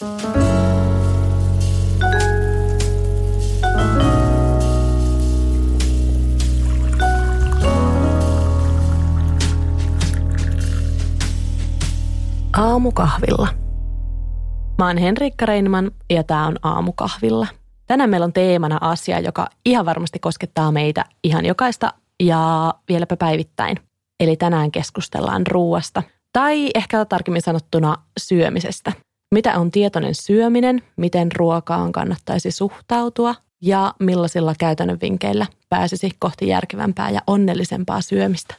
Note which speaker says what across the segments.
Speaker 1: Aamukahvilla. Mä oon Henrikka Reinman ja tää on Aamukahvilla. Tänään meillä on teemana asia, joka ihan varmasti koskettaa meitä ihan jokaista ja vieläpä päivittäin. Eli tänään keskustellaan ruuasta tai ehkä tarkemmin sanottuna syömisestä. Mitä on tietoinen syöminen, miten ruokaan kannattaisi suhtautua ja millaisilla käytännön vinkkeillä pääsisi kohti järkevämpää ja onnellisempaa syömistä.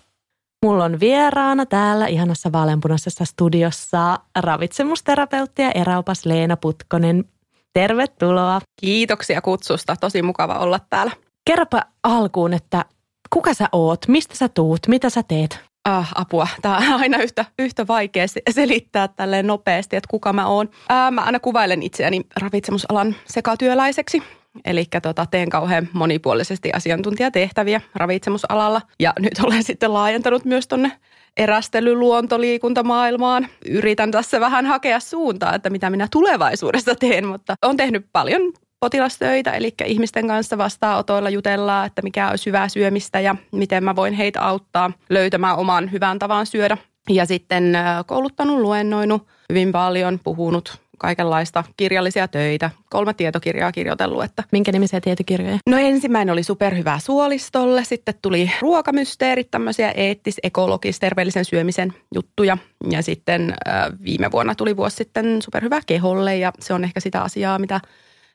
Speaker 1: Mulla on vieraana täällä ihanassa vaaleanpunaisessa studiossa ravitsemusterapeutti ja eräopas Leena Putkonen. Tervetuloa.
Speaker 2: Kiitoksia kutsusta. Tosi mukava olla täällä.
Speaker 1: Kerropa alkuun, että kuka sä oot, mistä sä tuut, mitä sä teet?
Speaker 2: Ah, apua. Tämä on aina yhtä, yhtä vaikea selittää tälleen nopeasti, että kuka mä oon. Ää, mä aina kuvailen itseäni ravitsemusalan sekatyöläiseksi. Eli tota, teen kauhean monipuolisesti asiantuntijatehtäviä ravitsemusalalla. Ja nyt olen sitten laajentanut myös tonne erästelyluontoliikuntamaailmaan. Yritän tässä vähän hakea suuntaa, että mitä minä tulevaisuudessa teen, mutta olen tehnyt paljon potilastöitä, eli ihmisten kanssa vastaanotoilla jutellaan, että mikä on hyvää syömistä ja miten mä voin heitä auttaa löytämään oman hyvän tavan syödä. Ja sitten kouluttanut, luennoinut hyvin paljon, puhunut kaikenlaista kirjallisia töitä. Kolme tietokirjaa kirjoitellut. Että.
Speaker 1: Minkä nimisiä tietokirjoja?
Speaker 2: No ensimmäinen oli superhyvää suolistolle, sitten tuli ruokamysteerit, tämmöisiä eettis, ekologis, terveellisen syömisen juttuja. Ja sitten äh, viime vuonna tuli vuosi sitten superhyvää keholle ja se on ehkä sitä asiaa, mitä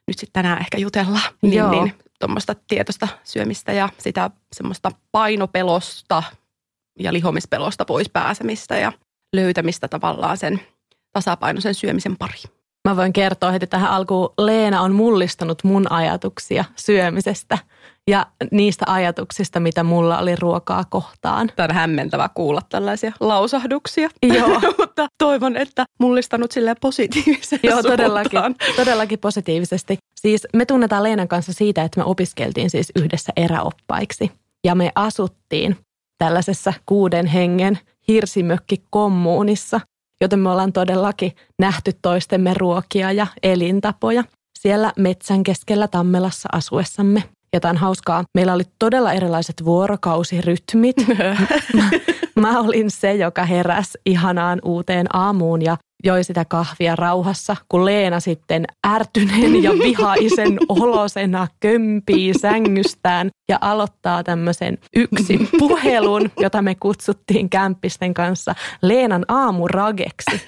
Speaker 2: nyt sitten tänään ehkä jutellaan. Niin, Joo. niin tuommoista tietoista syömistä ja sitä semmoista painopelosta ja lihomispelosta pois pääsemistä ja löytämistä tavallaan sen tasapainoisen syömisen pari.
Speaker 1: Mä voin kertoa heti tähän alkuun, Leena on mullistanut mun ajatuksia syömisestä ja niistä ajatuksista, mitä mulla oli ruokaa kohtaan.
Speaker 2: Tämä on hämmentävä kuulla tällaisia lausahduksia,
Speaker 1: Joo.
Speaker 2: mutta toivon, että mullistanut sille positiivisesti.
Speaker 1: Joo, todellakin, todellakin positiivisesti. Siis me tunnetaan Leenan kanssa siitä, että me opiskeltiin siis yhdessä eräoppaiksi ja me asuttiin tällaisessa kuuden hengen hirsimökki kommuunissa – joten me ollaan todellakin nähty toistemme ruokia ja elintapoja siellä metsän keskellä Tammelassa asuessamme. Jotain hauskaa. Meillä oli todella erilaiset vuorokausirytmit. mä, mä olin se, joka heräsi ihanaan uuteen aamuun ja joi sitä kahvia rauhassa, kun Leena sitten ärtyneen ja vihaisen olosena kömpii sängystään ja aloittaa tämmöisen yksin puhelun, jota me kutsuttiin kämppisten kanssa Leenan aamurageksi.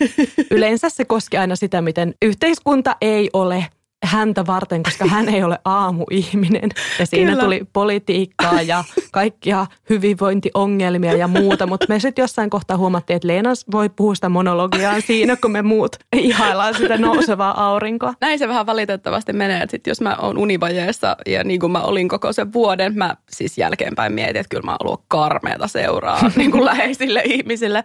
Speaker 1: Yleensä se koski aina sitä, miten yhteiskunta ei ole häntä varten, koska hän ei ole aamuihminen. Ja siinä Kyllä. tuli politiikkaa ja kaikkia hyvinvointiongelmia ja muuta. Mutta me sitten jossain kohtaa huomattiin, että Leena voi puhua sitä monologiaan siinä, kun me muut ihaillaan sitä nousevaa aurinkoa.
Speaker 2: Näin se vähän valitettavasti menee. Että sit jos mä oon univajeessa ja niin kuin mä olin koko sen vuoden, mä siis jälkeenpäin mietin, että kyllä mä oon karmeata seuraa niin kuin läheisille ihmisille,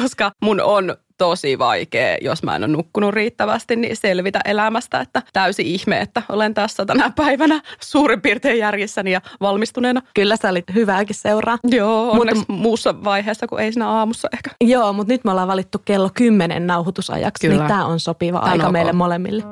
Speaker 2: koska mun on tosi vaikea, jos mä en ole nukkunut riittävästi, niin selvitä elämästä. Että täysi ihme, että olen tässä tänä päivänä suurin piirtein järjessäni ja valmistuneena.
Speaker 1: Kyllä sä olit hyvääkin seuraa.
Speaker 2: Joo, onneksi mutta, muussa vaiheessa kuin ei siinä aamussa ehkä.
Speaker 1: Joo, mutta nyt me ollaan valittu kello 10 nauhoitusajaksi, niin Kyllä. niin tämä on sopiva Tän aika okay. meille molemmille.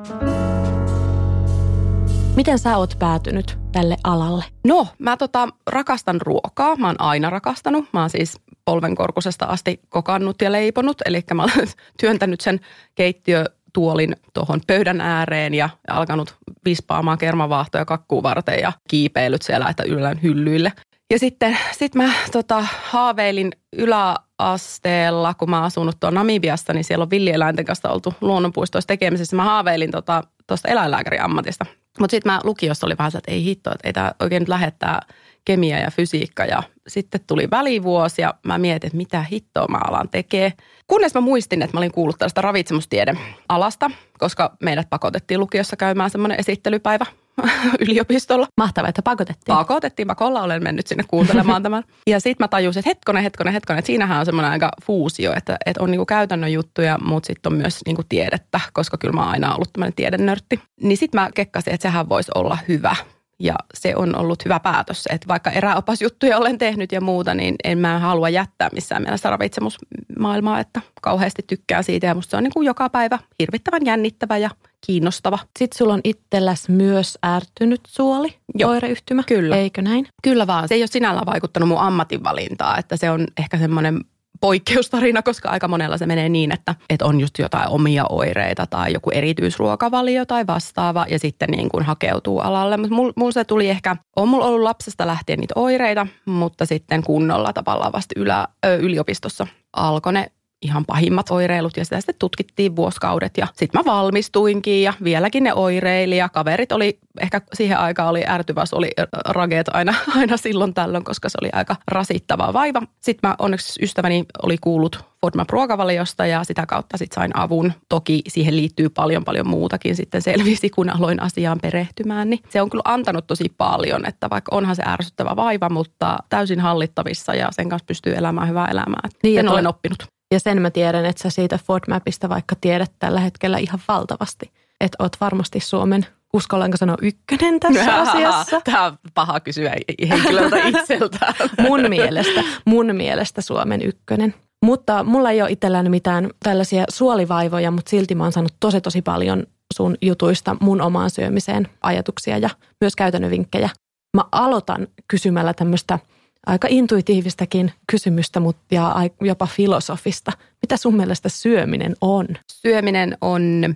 Speaker 1: Miten sä oot päätynyt tälle alalle?
Speaker 2: No, mä tota, rakastan ruokaa. Mä oon aina rakastanut. Mä oon siis polvenkorkusesta asti kokannut ja leiponut. Eli mä olen työntänyt sen keittiötuolin tuohon pöydän ääreen ja, alkanut vispaamaan kermavaahtoja kakkuun varten ja kiipeilyt siellä, että ylän hyllyille. Ja sitten sit mä tota, haaveilin yläasteella, kun mä asunut tuon Namibiassa, niin siellä on villieläinten kanssa oltu luonnonpuistoissa tekemisessä. Mä haaveilin tuosta tota, eläinlääkärin ammatista. Mutta sitten mä lukiossa oli vähän että ei hitto, että ei tämä oikein nyt lähettää kemia ja fysiikka. Ja sitten tuli välivuosi ja mä mietin, että mitä hittoa mä alan tekee. Kunnes mä muistin, että mä olin kuullut tällaista ravitsemustiedealasta, koska meidät pakotettiin lukiossa käymään semmoinen esittelypäivä yliopistolla.
Speaker 1: Mahtavaa, että pakotettiin.
Speaker 2: Pakotettiin, pakolla olen mennyt sinne kuuntelemaan tämän. Ja sitten mä tajusin, että hetkonen, hetkonen, hetkonen, että siinähän on semmoinen aika fuusio, että, että on niinku käytännön juttuja, mutta sitten on myös niinku tiedettä, koska kyllä mä oon aina ollut tämmöinen tiedennörtti. Niin sitten mä kekkasin, että sehän voisi olla hyvä Ja se on ollut hyvä päätös, että vaikka eräopasjuttuja olen tehnyt ja muuta, niin en mä halua jättää missään mielessä ravitsemusmaailmaa, että kauheasti tykkään siitä. Ja musta se on niin kuin joka päivä hirvittävän jännittävä ja kiinnostava.
Speaker 1: Sitten sulla on itselläs myös ärtynyt suoli, Joo, oireyhtymä,
Speaker 2: kyllä.
Speaker 1: eikö näin?
Speaker 2: Kyllä vaan. Se ei ole sinällään vaikuttanut mun ammatinvalintaa, että se on ehkä semmoinen poikkeustarina, koska aika monella se menee niin, että, että on just jotain omia oireita tai joku erityisruokavalio tai vastaava ja sitten niin kuin hakeutuu alalle. Mutta mulla mul se tuli ehkä, on mulla ollut lapsesta lähtien niitä oireita, mutta sitten kunnolla tavallaan vasta ylä, ö, yliopistossa alkoi ne ihan pahimmat oireilut ja sitä sitten tutkittiin vuosikaudet ja sitten mä valmistuinkin ja vieläkin ne oireili ja kaverit oli, ehkä siihen aikaan oli ärtyväs, oli rageet aina, aina silloin tällöin, koska se oli aika rasittava vaiva. Sitten mä onneksi ystäväni oli kuullut FODMAP ruokavaliosta ja sitä kautta sitten sain avun. Toki siihen liittyy paljon paljon muutakin sitten selvisi, kun aloin asiaan perehtymään. Niin se on kyllä antanut tosi paljon, että vaikka onhan se ärsyttävä vaiva, mutta täysin hallittavissa ja sen kanssa pystyy elämään hyvää elämää. Niin, sen olen oppinut.
Speaker 1: Ja sen mä tiedän, että sä siitä FODMAPista vaikka tiedät tällä hetkellä ihan valtavasti. Että oot varmasti Suomen, uskallanko sanoa ykkönen tässä asiassa.
Speaker 2: Tämä on paha kysyä henkilöltä itseltään.
Speaker 1: mun mielestä, mun mielestä Suomen ykkönen. Mutta mulla ei ole itselläni mitään tällaisia suolivaivoja, mutta silti mä oon saanut tosi tosi paljon sun jutuista mun omaan syömiseen ajatuksia ja myös käytännön vinkkejä. Mä aloitan kysymällä tämmöistä – aika intuitiivistakin kysymystä mutta ja jopa filosofista. Mitä sun mielestä syöminen on?
Speaker 2: Syöminen on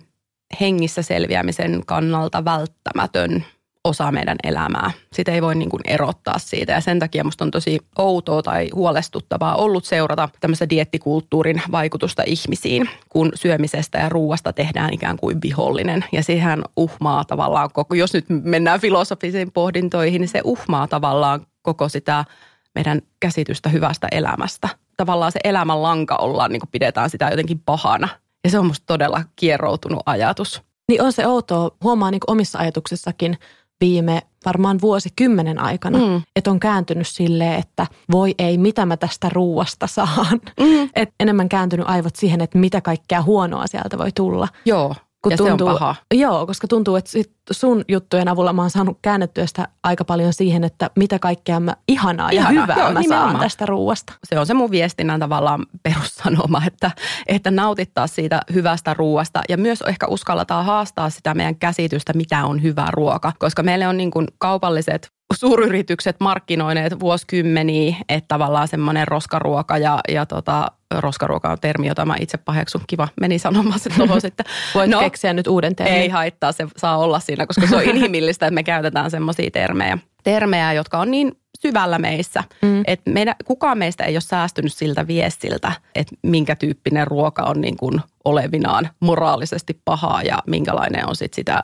Speaker 2: hengissä selviämisen kannalta välttämätön osa meidän elämää. Sitä ei voi niin kuin erottaa siitä ja sen takia musta on tosi outoa tai huolestuttavaa ollut seurata tämmöistä diettikulttuurin vaikutusta ihmisiin, kun syömisestä ja ruuasta tehdään ikään kuin vihollinen. Ja siihen uhmaa tavallaan koko, jos nyt mennään filosofisiin pohdintoihin, niin se uhmaa tavallaan koko sitä meidän käsitystä hyvästä elämästä. Tavallaan se elämän lanka ollaan, niin kuin pidetään sitä jotenkin pahana. Ja se on musta todella kierroutunut ajatus.
Speaker 1: Niin on se outoa, huomaa niin omissa ajatuksissakin viime varmaan vuosikymmenen aikana, mm. että on kääntynyt silleen, että voi ei, mitä mä tästä ruuasta saan. Mm. Et enemmän kääntynyt aivot siihen, että mitä kaikkea huonoa sieltä voi tulla.
Speaker 2: Joo. Kun ja tuntuu, se on paha.
Speaker 1: Joo, koska tuntuu, että sit sun juttujen avulla mä oon saanut käännettyä sitä aika paljon siihen, että mitä kaikkea mä ihanaa ja Ihana, hyvää joo, mä nimenomaan. saan tästä ruuasta.
Speaker 2: Se on se mun viestinnän tavallaan perussanoma, että, että nautittaa siitä hyvästä ruuasta ja myös ehkä uskalletaan haastaa sitä meidän käsitystä, mitä on hyvä ruoka. Koska meille on niin kuin kaupalliset suuryritykset markkinoineet vuosikymmeniä, että tavallaan semmoinen roskaruoka ja, ja tota, roskaruoka on termi, jota mä itse paheksun. Kiva, meni sanomaan se tuohon sitten.
Speaker 1: Voit no, keksiä nyt uuden termin.
Speaker 2: Ei haittaa, se saa olla siinä, koska se on inhimillistä, että me käytetään semmoisia termejä. Termejä, jotka on niin syvällä meissä. Mm. Että meidän, kukaan meistä ei ole säästynyt siltä viestiltä, että minkä tyyppinen ruoka on niin kuin olevinaan moraalisesti pahaa ja minkälainen on sit sitä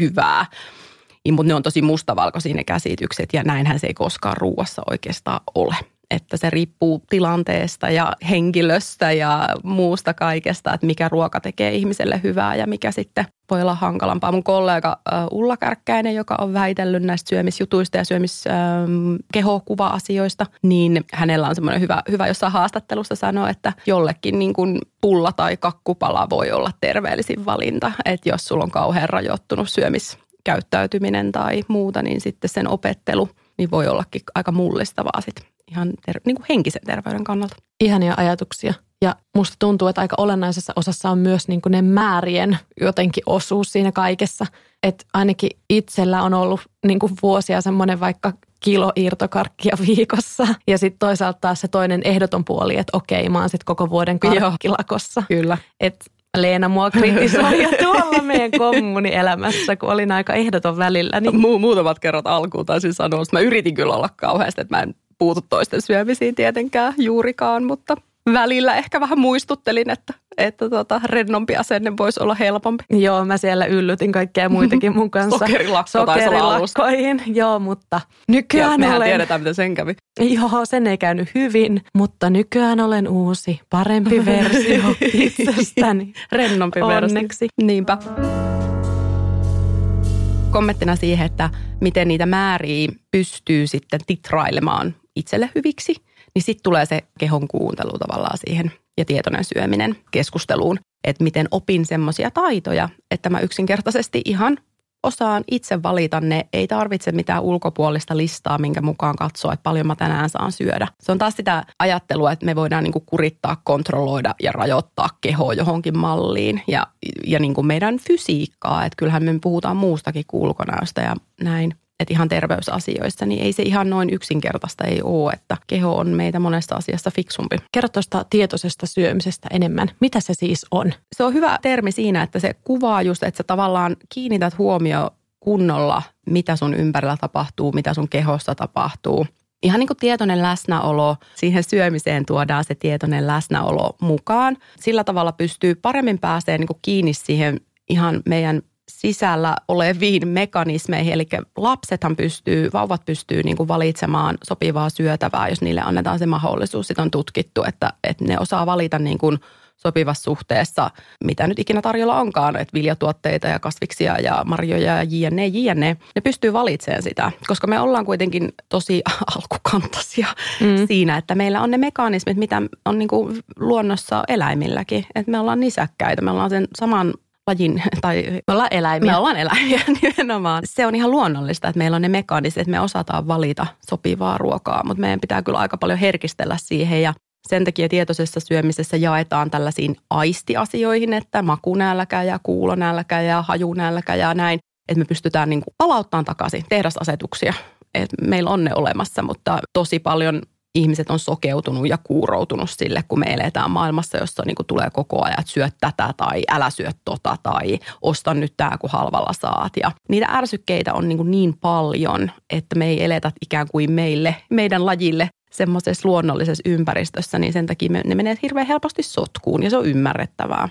Speaker 2: hyvää. Mutta ne on tosi mustavalkoisia ne käsitykset ja näinhän se ei koskaan ruuassa oikeastaan ole. Että se riippuu tilanteesta ja henkilöstä ja muusta kaikesta, että mikä ruoka tekee ihmiselle hyvää ja mikä sitten voi olla hankalampaa. Mun kollega Ulla Kärkkäinen, joka on väitellyt näistä syömisjutuista ja syömiskehokuva-asioista, niin hänellä on semmoinen hyvä, hyvä jossain haastattelussa sanoa, että jollekin niin kuin pulla tai kakkupala voi olla terveellisin valinta. Että jos sulla on kauhean rajoittunut syömis käyttäytyminen tai muuta, niin sitten sen opettelu niin voi ollakin aika mullistavaa sit ihan ter- niin kuin henkisen terveyden kannalta.
Speaker 1: Ihania ajatuksia. Ja musta tuntuu, että aika olennaisessa osassa on myös niin kuin ne määrien jotenkin osuus siinä kaikessa. Että ainakin itsellä on ollut niin kuin vuosia semmoinen vaikka kilo irtokarkkia viikossa. Ja sitten toisaalta taas se toinen ehdoton puoli, että okei, mä oon sitten koko vuoden karkkilakossa.
Speaker 2: Kyllä.
Speaker 1: Et Leena mua kritisoi ja tuolla meidän kommunielämässä, kun olin aika ehdoton välillä.
Speaker 2: Niin... Mu- muutamat kerrat alkuun taisin sanoa, että mä yritin kyllä olla kauheasti, että mä en puutu toisten syömisiin tietenkään juurikaan, mutta välillä ehkä vähän muistuttelin, että, että tota, rennompi asenne voisi olla helpompi.
Speaker 1: Joo, mä siellä yllytin kaikkea muitakin mun kanssa.
Speaker 2: Sokerilakko Sokerilakkoihin,
Speaker 1: joo, mutta nykyään ja
Speaker 2: mehän
Speaker 1: olen...
Speaker 2: tiedetään, miten sen kävi.
Speaker 1: Joo, sen ei käynyt hyvin, mutta nykyään olen uusi, parempi versio itsestäni.
Speaker 2: rennompi
Speaker 1: Onneksi.
Speaker 2: versio. Niinpä. Kommenttina siihen, että miten niitä määriä pystyy sitten titrailemaan itselle hyviksi – niin sitten tulee se kehon kuuntelu tavallaan siihen ja tietoinen syöminen keskusteluun, että miten opin semmoisia taitoja, että mä yksinkertaisesti ihan osaan itse valita ne. Ei tarvitse mitään ulkopuolista listaa, minkä mukaan katsoa, että paljon mä tänään saan syödä. Se on taas sitä ajattelua, että me voidaan niin kuin kurittaa, kontrolloida ja rajoittaa kehoa johonkin malliin ja, ja niin kuin meidän fysiikkaa. Että kyllähän me puhutaan muustakin kulkonäöstä ja näin että ihan terveysasioissa, niin ei se ihan noin yksinkertaista ei ole, että keho on meitä monesta asiasta fiksumpi.
Speaker 1: Kerro tuosta tietoisesta syömisestä enemmän. Mitä se siis on?
Speaker 2: Se on hyvä termi siinä, että se kuvaa just, että sä tavallaan kiinnität huomio kunnolla, mitä sun ympärillä tapahtuu, mitä sun kehossa tapahtuu. Ihan niin kuin tietoinen läsnäolo, siihen syömiseen tuodaan se tietoinen läsnäolo mukaan. Sillä tavalla pystyy paremmin pääsee niin kiinni siihen ihan meidän sisällä oleviin mekanismeihin. Eli lapsethan pystyy, vauvat pystyy niin kuin valitsemaan sopivaa syötävää, jos niille annetaan se mahdollisuus. Sitten on tutkittu, että, että ne osaa valita niin kuin sopivassa suhteessa, mitä nyt ikinä tarjolla onkaan, että viljatuotteita ja kasviksia ja marjoja ja jne, jne. Ne pystyy valitsemaan sitä, koska me ollaan kuitenkin tosi alkukantaisia mm. siinä, että meillä on ne mekanismit, mitä on niin kuin luonnossa eläimilläkin. Että me ollaan nisäkkäitä, me ollaan sen saman lajin, tai
Speaker 1: me ollaan eläimiä.
Speaker 2: Me ollaan eläimiä nimenomaan. Se on ihan luonnollista, että meillä on ne mekaaniset, että me osataan valita sopivaa ruokaa, mutta meidän pitää kyllä aika paljon herkistellä siihen ja sen takia tietoisessa syömisessä jaetaan tällaisiin aistiasioihin, että makunälkä ja kuulonälkä ja hajunälkä ja näin, että me pystytään niin palauttamaan takaisin tehdasasetuksia. että meillä on ne olemassa, mutta tosi paljon ihmiset on sokeutunut ja kuuroutunut sille, kun me eletään maailmassa, jossa niin tulee koko ajan, että syöt tätä tai älä syö tota tai osta nyt tämä, kun halvalla saat. Ja niitä ärsykkeitä on niin, niin paljon, että me ei eletä ikään kuin meille, meidän lajille semmoisessa luonnollisessa ympäristössä, niin sen takia me, ne menee hirveän helposti sotkuun ja se on ymmärrettävää.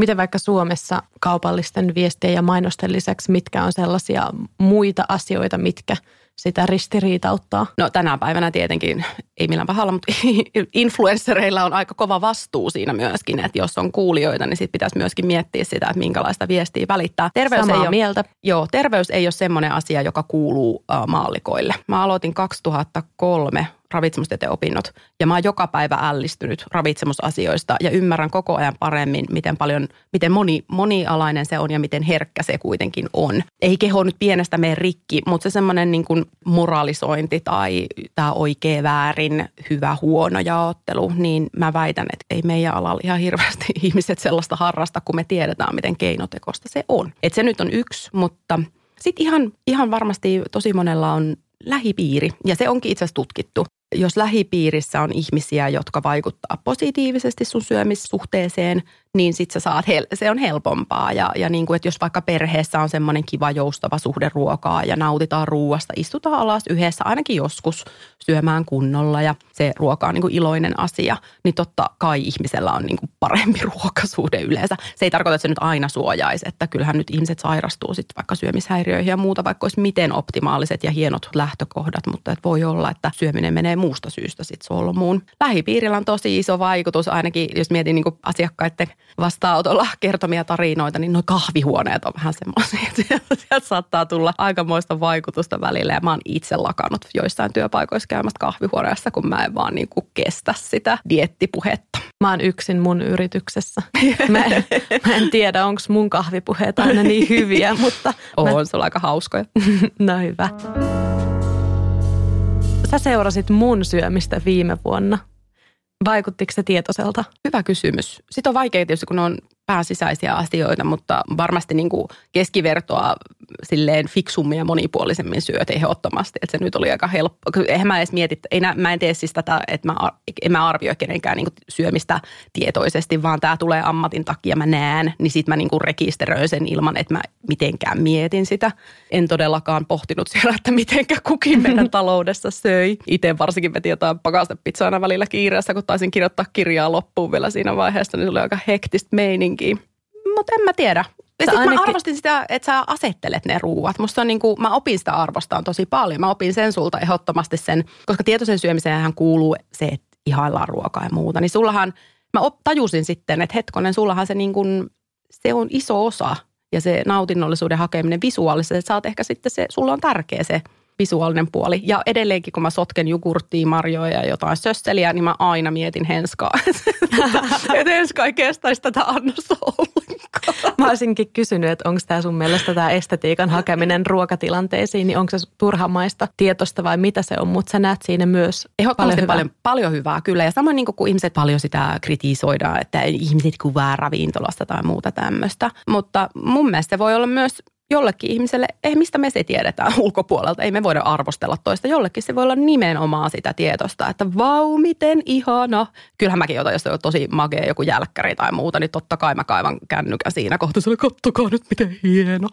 Speaker 1: Miten vaikka Suomessa kaupallisten viestien ja mainosten lisäksi, mitkä on sellaisia muita asioita, mitkä – sitä ristiriitauttaa?
Speaker 2: No tänä päivänä tietenkin, ei millään pahalla, mutta influenssereilla on aika kova vastuu siinä myöskin, että jos on kuulijoita, niin sitten pitäisi myöskin miettiä sitä, että minkälaista viestiä välittää.
Speaker 1: Terveys Samaa ei ole, mieltä.
Speaker 2: Joo, terveys ei ole semmoinen asia, joka kuuluu uh, maallikoille. Mä aloitin 2003 ravitsemustieteen opinnot. Ja mä oon joka päivä ällistynyt ravitsemusasioista ja ymmärrän koko ajan paremmin, miten paljon, miten moni, monialainen se on ja miten herkkä se kuitenkin on. Ei keho nyt pienestä mene rikki, mutta se semmoinen niin kuin moralisointi tai tämä oikea väärin, hyvä huono jaottelu, niin mä väitän, että ei meidän alalla ihan hirveästi ihmiset sellaista harrasta, kun me tiedetään, miten keinotekosta se on. Et se nyt on yksi, mutta sitten ihan, ihan varmasti tosi monella on lähipiiri, ja se onkin itse asiassa tutkittu jos lähipiirissä on ihmisiä, jotka vaikuttaa positiivisesti sun syömissuhteeseen, niin sit sä saat, hel- se on helpompaa. Ja, ja niin kuin, että jos vaikka perheessä on semmoinen kiva joustava suhde ruokaa ja nautitaan ruuasta, istutaan alas yhdessä ainakin joskus syömään kunnolla ja se ruoka on niin kuin iloinen asia, niin totta kai ihmisellä on niin kuin parempi ruokasuhde yleensä. Se ei tarkoita, että se nyt aina suojaisi, että kyllähän nyt ihmiset sairastuu sitten vaikka syömishäiriöihin ja muuta, vaikka olisi miten optimaaliset ja hienot lähtökohdat, mutta että voi olla, että syöminen menee muusta syystä sitten solmuun. Lähipiirillä on tosi iso vaikutus, ainakin jos mietin niin asiakkaiden vastaanotolla kertomia tarinoita, niin nuo kahvihuoneet on vähän semmoisia, että sieltä saattaa tulla aikamoista vaikutusta välillä. Ja mä oon itse lakannut joissain työpaikoissa käymästä kahvihuoneessa, kun mä en vaan niin kuin kestä sitä diettipuhetta.
Speaker 1: Mä oon yksin mun yrityksessä. Mä en, mä en tiedä, onko mun kahvipuheet aina niin hyviä, mutta...
Speaker 2: On, mä... se on aika hauskoja.
Speaker 1: no hyvä. Sä seurasit mun syömistä viime vuonna. Vaikuttiko se tietoiselta?
Speaker 2: Hyvä kysymys. Sitten on vaikea tietysti, kun on pääsisäisiä asioita, mutta varmasti niin kuin keskivertoa silleen fiksummin ja monipuolisemmin syöt ehdottomasti. Että se nyt oli aika helppo. Eihän mä edes mieti, ei, mä en tee siis tätä, että mä, en mä arvioi kenenkään niin syömistä tietoisesti, vaan tämä tulee ammatin takia, mä näen, niin sitten mä niin kuin rekisteröin sen ilman, että mä mitenkään mietin sitä. En todellakaan pohtinut siellä, että mitenkä kukin meidän taloudessa söi. Itse varsinkin me jotain pakastepizzaa aina välillä kiireessä, kun taisin kirjoittaa kirjaa loppuun vielä siinä vaiheessa, niin se oli aika hektistä meininkiä. Mutta en mä tiedä. Ja sitten ainakin... mä arvostin sitä, että sä asettelet ne ruuat. Musta on niin kuin, mä opin sitä arvostaan tosi paljon. Mä opin sen sulta ehdottomasti sen, koska tietoisen syömiseen kuuluu se, että ihaillaan ruokaa ja muuta. Niin sullahan, mä tajusin sitten, että hetkonen, sullahan se niin kuin, se on iso osa ja se nautinnollisuuden hakeminen visuaalisesti, että sä oot ehkä sitten se, sulla on tärkeä se visuaalinen puoli. Ja edelleenkin, kun mä sotken jogurttia, marjoja ja jotain sösseliä, niin mä aina mietin henskaa. että henska ei kestäisi tätä annosta ollenkaan.
Speaker 1: Mä olisinkin kysynyt, että onko tämä sun mielestä tämä estetiikan hakeminen ruokatilanteisiin, niin onko se turhamaista tietosta vai mitä se on, mutta sä näet siinä myös
Speaker 2: Ehdottomasti
Speaker 1: paljon,
Speaker 2: paljon, paljon hyvää kyllä. Ja samoin niin kuin, ihmiset paljon sitä kritisoidaan, että ihmiset kuvaa ravintolasta tai muuta tämmöistä. Mutta mun mielestä se voi olla myös jollekin ihmiselle, ei mistä me se tiedetään ulkopuolelta, ei me voida arvostella toista. Jollekin se voi olla nimenomaan sitä tietosta, että vau, miten ihana. Kyllähän mäkin otan, jos on tosi magea joku jälkkäri tai muuta, niin totta kai mä kaivan kännykän siinä kohtaa, sille kattokaa nyt miten hieno.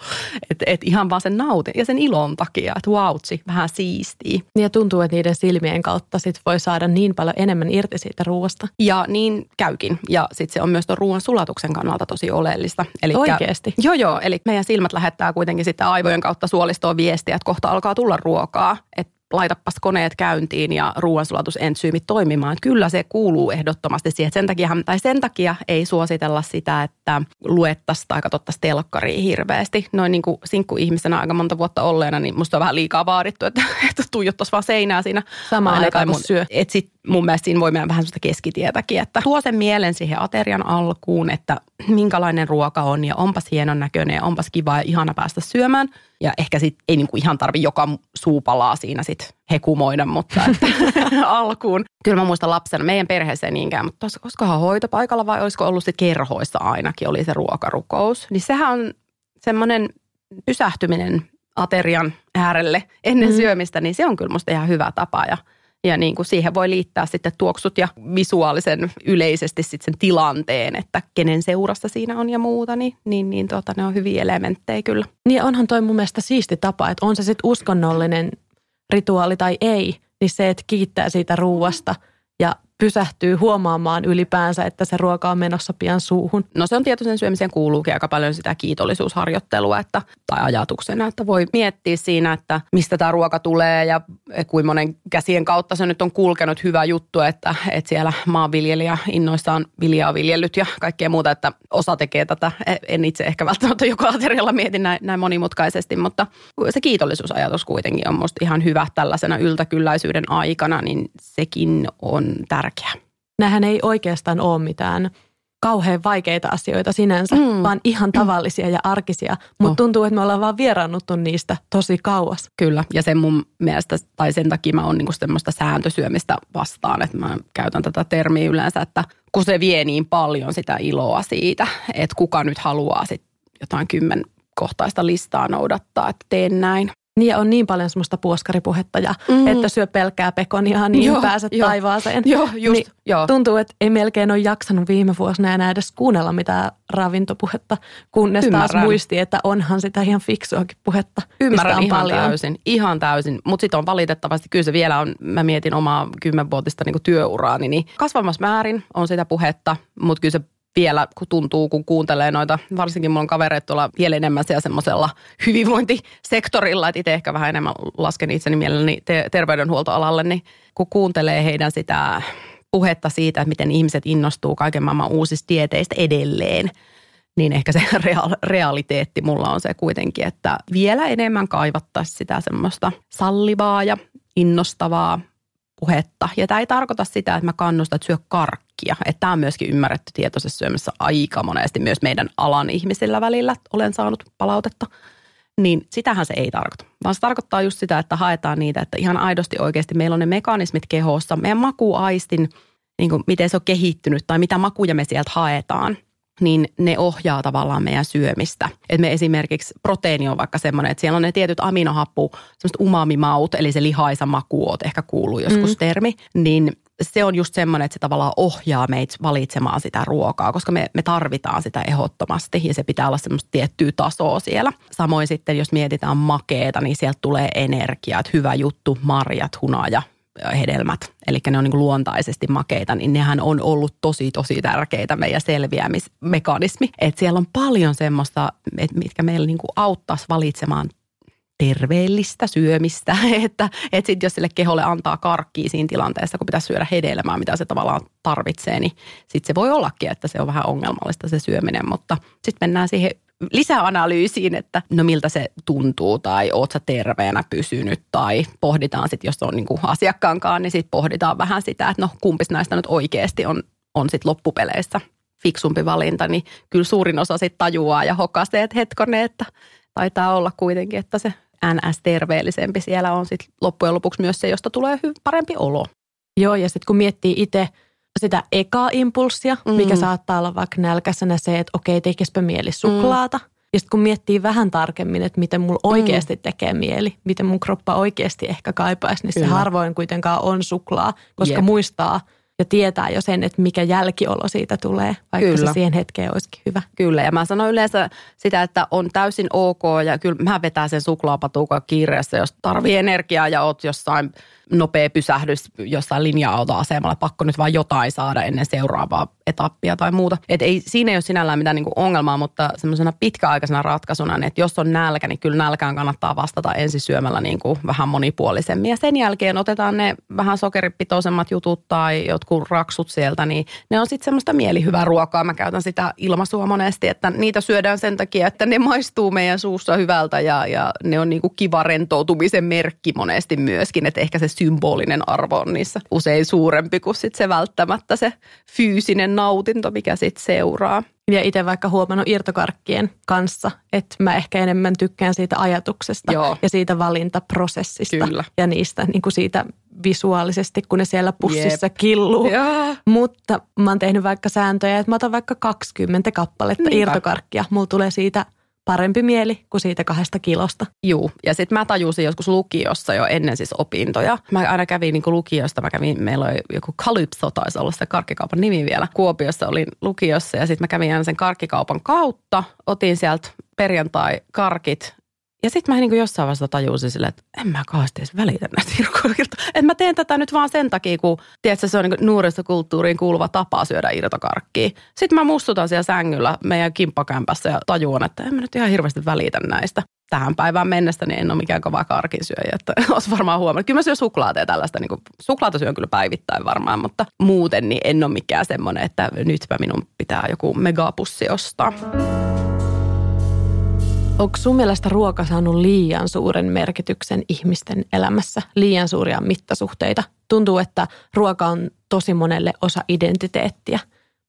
Speaker 2: Että et ihan vaan sen nautin ja sen ilon takia, että vautsi, vähän siistii.
Speaker 1: Niin ja tuntuu, että niiden silmien kautta sit voi saada niin paljon enemmän irti siitä ruoasta.
Speaker 2: Ja niin käykin. Ja sitten se on myös tuon ruoan sulatuksen kannalta tosi oleellista.
Speaker 1: Elikkä, Oikeasti?
Speaker 2: Joo, joo. Eli meidän silmät lähettää lähettää kuitenkin sitä aivojen kautta suolistoon viestiä, että kohta alkaa tulla ruokaa. Että laitapas koneet käyntiin ja ruoansulatusentsyymit toimimaan. Että kyllä se kuuluu ehdottomasti siihen. Sen takia, tai sen takia ei suositella sitä, että luettaisiin tai katsottaisiin telkkaria hirveästi. Noin niin kuin sinkkuihmisenä aika monta vuotta olleena, niin musta on vähän liikaa vaadittu, että, että tuijottaisiin vaan seinää siinä.
Speaker 1: Samaan aikaan mun, syö.
Speaker 2: Et sit mun mielestä siinä voi mennä vähän sellaista keskitietäkin, että tuo sen mielen siihen aterian alkuun, että minkälainen ruoka on ja onpas hienon näköinen ja onpas kiva ja ihana päästä syömään. Ja ehkä sit ei niinku ihan tarvi joka suupalaa siinä sit hekumoida, mutta että alkuun. Kyllä mä muistan lapsena, meidän perheeseen niinkään, mutta koskahan hoitopaikalla vai olisiko ollut sit kerhoissa ainakin oli se ruokarukous. Niin sehän on semmoinen pysähtyminen aterian äärelle ennen mm. syömistä, niin se on kyllä musta ihan hyvä tapa. Ja ja niin kuin siihen voi liittää sitten tuoksut ja visuaalisen yleisesti sitten sen tilanteen, että kenen seurassa siinä on ja muuta, niin, niin, niin tuota, ne on hyviä elementtejä kyllä.
Speaker 1: Niin onhan toi mun mielestä siisti tapa, että on se sitten uskonnollinen rituaali tai ei, niin se, että kiittää siitä ruuasta ja pysähtyy huomaamaan ylipäänsä, että se ruoka on menossa pian suuhun?
Speaker 2: No se on tietoisen syömisen kuuluukin aika paljon sitä kiitollisuusharjoittelua että, tai ajatuksena, että voi miettiä siinä, että mistä tämä ruoka tulee ja kuinka monen käsien kautta se nyt on kulkenut hyvä juttu, että, että siellä maanviljelijä innoissaan viljaa viljellyt ja kaikkea muuta, että osa tekee tätä. En itse ehkä välttämättä joka aterialla mieti näin, näin monimutkaisesti, mutta se kiitollisuusajatus kuitenkin on musta ihan hyvä tällaisena yltäkylläisyyden aikana, niin sekin on tärkeää tärkeä.
Speaker 1: Nämähän ei oikeastaan ole mitään kauhean vaikeita asioita sinänsä, mm. vaan ihan tavallisia ja arkisia. Mutta no. tuntuu, että me ollaan vaan vieraannuttu niistä tosi kauas.
Speaker 2: Kyllä, ja sen mun mielestä, tai sen takia mä oon niinku semmoista sääntösyömistä vastaan, että mä käytän tätä termiä yleensä, että kun se vie niin paljon sitä iloa siitä, että kuka nyt haluaa sit jotain kymmenkohtaista listaa noudattaa, että teen näin.
Speaker 1: Niin on niin paljon semmoista puoskaripuhetta ja mm. että syö pelkää pekonia, niin joo, pääset jo. taivaaseen.
Speaker 2: Joo, just, niin
Speaker 1: joo. Tuntuu, että ei melkein ole jaksanut viime vuosina enää edes kuunnella mitään ravintopuhetta, kunnes Ymmärrän. taas muisti, että onhan sitä ihan fiksuakin puhetta.
Speaker 2: Ymmärrän ihan paljon. täysin, ihan täysin. Mutta sitten on valitettavasti, kyllä se vielä on, mä mietin omaa kymmenvuotista niin työuraani, niin kasvamassa määrin on sitä puhetta, mutta kyllä se vielä, kun tuntuu, kun kuuntelee noita, varsinkin mulla on kavereita tuolla vielä enemmän siellä semmoisella hyvinvointisektorilla, että itse ehkä vähän enemmän lasken itseni mielelläni te- terveydenhuoltoalalle, niin kun kuuntelee heidän sitä puhetta siitä, että miten ihmiset innostuu kaiken maailman uusista dieteistä edelleen, niin ehkä se realiteetti mulla on se kuitenkin, että vielä enemmän kaivattaisiin sitä semmoista sallivaa ja innostavaa puhetta. Ja tämä ei tarkoita sitä, että mä kannustan, että syö karkkia. Että tämä on myöskin ymmärretty tietoisessa syömässä aika monesti myös meidän alan ihmisillä välillä. Olen saanut palautetta. Niin sitähän se ei tarkoita. Vaan se tarkoittaa just sitä, että haetaan niitä, että ihan aidosti oikeasti meillä on ne mekanismit kehossa. Meidän makuaistin, niin kuin miten se on kehittynyt tai mitä makuja me sieltä haetaan – niin ne ohjaa tavallaan meidän syömistä. Et me esimerkiksi proteiini on vaikka semmoinen, että siellä on ne tietyt aminohappu, semmoiset umamimaut, eli se lihaisa maku, oot ehkä kuullut joskus mm. termi, niin se on just semmoinen, että se tavallaan ohjaa meitä valitsemaan sitä ruokaa, koska me, me tarvitaan sitä ehdottomasti ja se pitää olla semmoista tiettyä tasoa siellä. Samoin sitten, jos mietitään makeeta, niin sieltä tulee energiaa, että hyvä juttu, marjat, hunaja, hedelmät, eli ne on niin luontaisesti makeita, niin nehän on ollut tosi, tosi tärkeitä meidän selviämismekanismi. Että siellä on paljon semmoista, että mitkä meillä niin auttaisi valitsemaan terveellistä syömistä, että, että sit jos sille keholle antaa karkkia siinä tilanteessa, kun pitäisi syödä hedelmää, mitä se tavallaan tarvitsee, niin sitten se voi ollakin, että se on vähän ongelmallista se syöminen, mutta sitten mennään siihen lisäanalyysiin, että no miltä se tuntuu tai oot sä terveenä pysynyt tai pohditaan sitten, jos on niinku asiakkaankaan, niin sitten pohditaan vähän sitä, että no kumpis näistä nyt oikeasti on, on sitten loppupeleissä fiksumpi valinta, niin kyllä suurin osa sitten tajuaa ja hokasee, että hetkone, että taitaa olla kuitenkin, että se NS-terveellisempi siellä on sitten loppujen lopuksi myös se, josta tulee parempi olo.
Speaker 1: Joo, ja sitten kun miettii itse sitä ekaa impulssia, mm. mikä saattaa olla vaikka nälkäisenä se, että okei, tekispä mieli suklaata. Mm. Ja sitten kun miettii vähän tarkemmin, että miten mulla oikeasti mm. tekee mieli, miten mun kroppa oikeasti ehkä kaipaisi, niin Kyllä. se harvoin kuitenkaan on suklaa, koska Jep. muistaa – ja tietää jo sen, että mikä jälkiolo siitä tulee, vaikka kyllä. se siihen hetkeen olisikin hyvä.
Speaker 2: Kyllä, ja mä sanon yleensä sitä, että on täysin ok, ja kyllä mä vetää sen suklaapatukan kiireessä, jos tarvii energiaa ja oot jossain nopea pysähdys jossain linja-autoasemalla, pakko nyt vaan jotain saada ennen seuraavaa etappia tai muuta. Et ei, siinä ei ole sinällään mitään niinku ongelmaa, mutta semmoisena pitkäaikaisena ratkaisuna, niin että jos on nälkä, niin kyllä nälkään kannattaa vastata ensin syömällä niinku vähän monipuolisemmin. Ja sen jälkeen otetaan ne vähän sokeripitoisemmat jutut tai jotkut raksut sieltä, niin ne on sitten semmoista mielihyvää ruokaa. Mä käytän sitä ilmaisua monesti, että niitä syödään sen takia, että ne maistuu meidän suussa hyvältä ja, ja ne on niinku kiva rentoutumisen merkki monesti myöskin, että ehkä se symbolinen arvo on niissä usein suurempi kuin sit se välttämättä se fyysinen nautinto, mikä sitten seuraa.
Speaker 1: Ja itse vaikka huomannut irtokarkkien kanssa, että mä ehkä enemmän tykkään siitä ajatuksesta Joo. ja siitä valintaprosessista Kyllä. ja niistä niin kuin siitä visuaalisesti, kun ne siellä pussissa Jep. killuu. Ja. Mutta mä oon tehnyt vaikka sääntöjä, että mä otan vaikka 20 kappaletta Niinpä. irtokarkkia. Mulla tulee siitä parempi mieli kuin siitä kahdesta kilosta.
Speaker 2: Juu, ja sitten mä tajusin joskus lukiossa jo ennen siis opintoja. Mä aina kävin niin lukiosta, mä kävin, meillä oli joku Calypso taisi olla se karkkikaupan nimi vielä. Kuopiossa olin lukiossa ja sitten mä kävin aina sen karkkikaupan kautta. Otin sieltä perjantai-karkit ja sitten mä niin jossain vaiheessa tajusin sille, että en mä kauheasti edes välitä näistä irtokarkista. Että mä teen tätä nyt vaan sen takia, kun tiedätkö, se on niin nuorisokulttuuriin kuuluva tapa syödä irtokarkkia. Sitten mä mustutan siellä sängyllä meidän kimppakämpässä ja tajuan, että en mä nyt ihan hirveästi välitä näistä. Tähän päivään mennessä niin en ole mikään kova karkinsyöjä, että olisi varmaan huomannut. Kyllä mä syön suklaata ja tällaista, niin kuin, suklaata syön kyllä päivittäin varmaan, mutta muuten niin en ole mikään semmoinen, että nytpä minun pitää joku megapussi ostaa.
Speaker 1: Onko sun mielestä ruoka saanut liian suuren merkityksen ihmisten elämässä, liian suuria mittasuhteita? Tuntuu, että ruoka on tosi monelle osa identiteettiä.